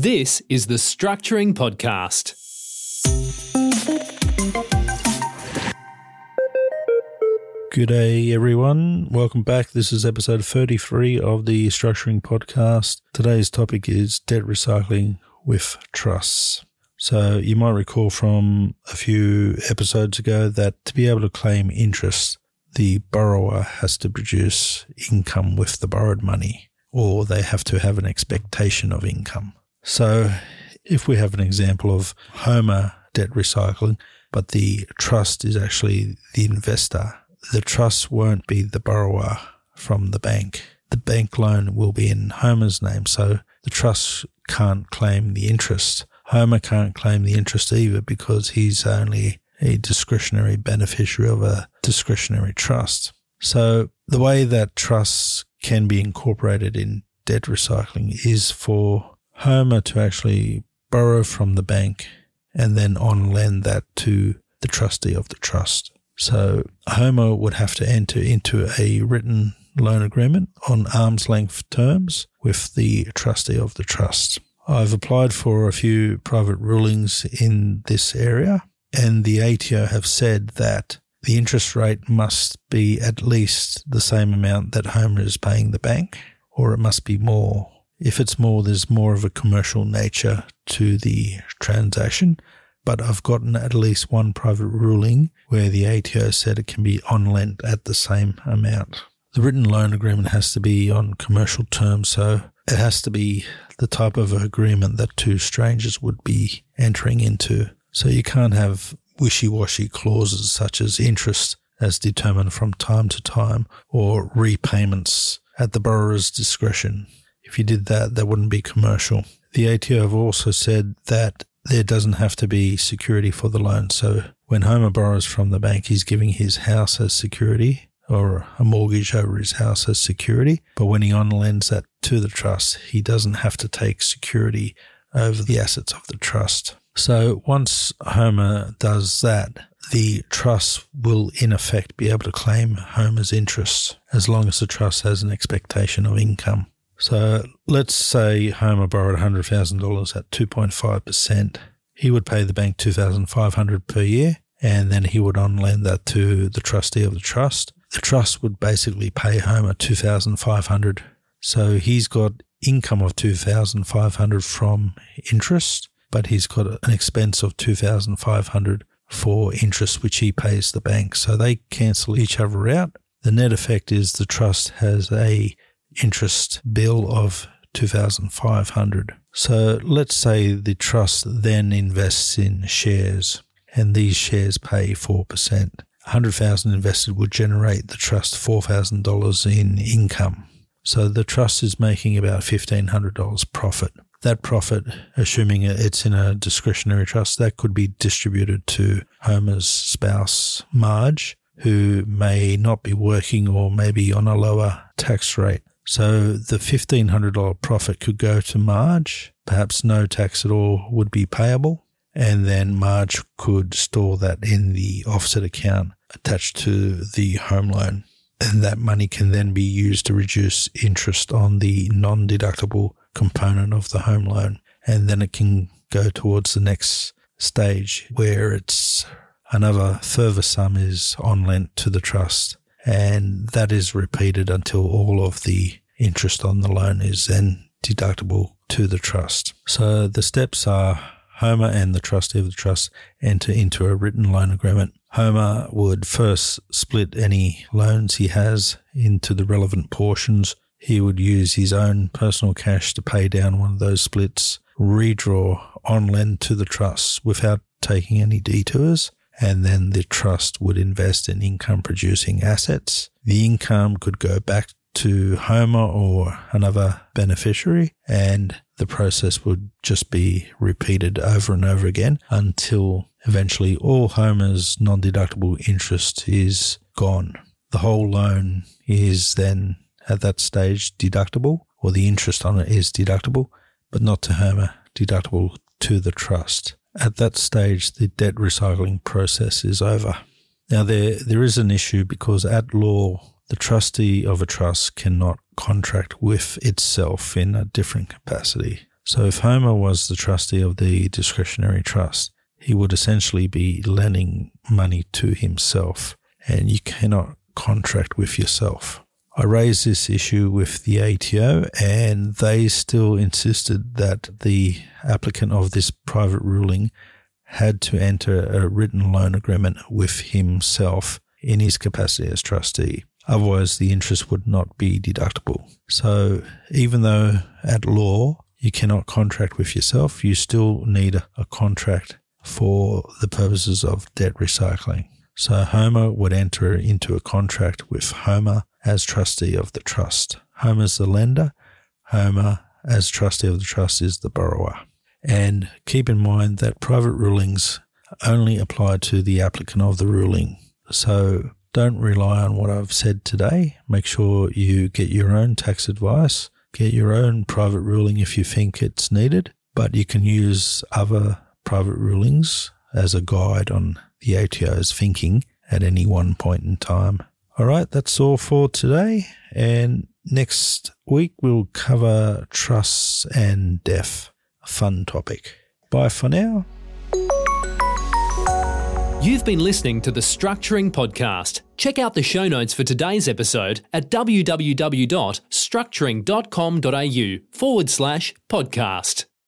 This is the Structuring Podcast. Good day, everyone. Welcome back. This is episode 33 of the Structuring Podcast. Today's topic is debt recycling with trusts. So, you might recall from a few episodes ago that to be able to claim interest, the borrower has to produce income with the borrowed money, or they have to have an expectation of income. So, if we have an example of Homer debt recycling, but the trust is actually the investor, the trust won't be the borrower from the bank. The bank loan will be in Homer's name, so the trust can't claim the interest. Homer can't claim the interest either because he's only a discretionary beneficiary of a discretionary trust. So the way that trusts can be incorporated in debt recycling is for Homer to actually borrow from the bank and then on lend that to the trustee of the trust. So Homer would have to enter into a written loan agreement on arm's length terms with the trustee of the trust. I've applied for a few private rulings in this area, and the ATO have said that the interest rate must be at least the same amount that Homer is paying the bank, or it must be more if it's more, there's more of a commercial nature to the transaction. But I've gotten at least one private ruling where the ATO said it can be on lent at the same amount. The written loan agreement has to be on commercial terms, so it has to be the type of agreement that two strangers would be entering into. So you can't have wishy washy clauses such as interest as determined from time to time or repayments at the borrower's discretion. If you did that, that wouldn't be commercial. The ATO have also said that there doesn't have to be security for the loan. So when Homer borrows from the bank, he's giving his house as security or a mortgage over his house as security. But when he on lends that to the trust, he doesn't have to take security over the assets of the trust. So once Homer does that, the trust will in effect be able to claim Homer's interest as long as the trust has an expectation of income. So let's say Homer borrowed $100,000 at 2.5%. He would pay the bank 2500 per year and then he would on lend that to the trustee of the trust. The trust would basically pay Homer 2500 So he's got income of 2500 from interest, but he's got an expense of 2500 for interest which he pays the bank. So they cancel each other out. The net effect is the trust has a interest bill of 2500 so let's say the trust then invests in shares and these shares pay 4% 100000 invested would generate the trust $4000 in income. So the trust is making about $1500 profit. That profit, assuming it's in a discretionary trust, that could be distributed to Homer's spouse, Marge, who may not be working or maybe on a lower tax rate. So the $1,500 profit could go to Marge. Perhaps no tax at all would be payable. And then Marge could store that in the offset account attached to the home loan. And that money can then be used to reduce interest on the non deductible component of the home loan. And then it can go towards the next stage where it's another further sum is on lent to the trust and that is repeated until all of the interest on the loan is then deductible to the trust. So the steps are Homer and the trustee of the trust enter into a written loan agreement. Homer would first split any loans he has into the relevant portions. He would use his own personal cash to pay down one of those splits, redraw on lend to the trust without taking any detours and then the trust would invest in income producing assets. The income could go back to Homer or another beneficiary, and the process would just be repeated over and over again until eventually all Homer's non deductible interest is gone. The whole loan is then at that stage deductible, or the interest on it is deductible, but not to Homer, deductible to the trust. At that stage, the debt recycling process is over. Now, there, there is an issue because at law, the trustee of a trust cannot contract with itself in a different capacity. So if Homer was the trustee of the discretionary trust, he would essentially be lending money to himself, and you cannot contract with yourself. I raised this issue with the ATO, and they still insisted that the applicant of this private ruling had to enter a written loan agreement with himself in his capacity as trustee. Otherwise, the interest would not be deductible. So, even though at law you cannot contract with yourself, you still need a, contract for the purposes of debt recycling. So, Homer would enter into a contract with Homer as trustee of the trust. Homer's the lender, Homer, as trustee of the trust, is the borrower. And keep in mind that private rulings only apply to the applicant of the ruling. So don't rely on what I've said today. Make sure you get your own tax advice, get your own private ruling if you think it's needed, but you can use other private rulings as a guide on the ATO's thinking at any one point in time. All right, that's all for today. And next week we'll cover trusts and death. A fun topic. Bye for now. You've been listening to the Structuring Podcast. Check out the show notes for today's episode at www.structuring.com.au forward slash podcast.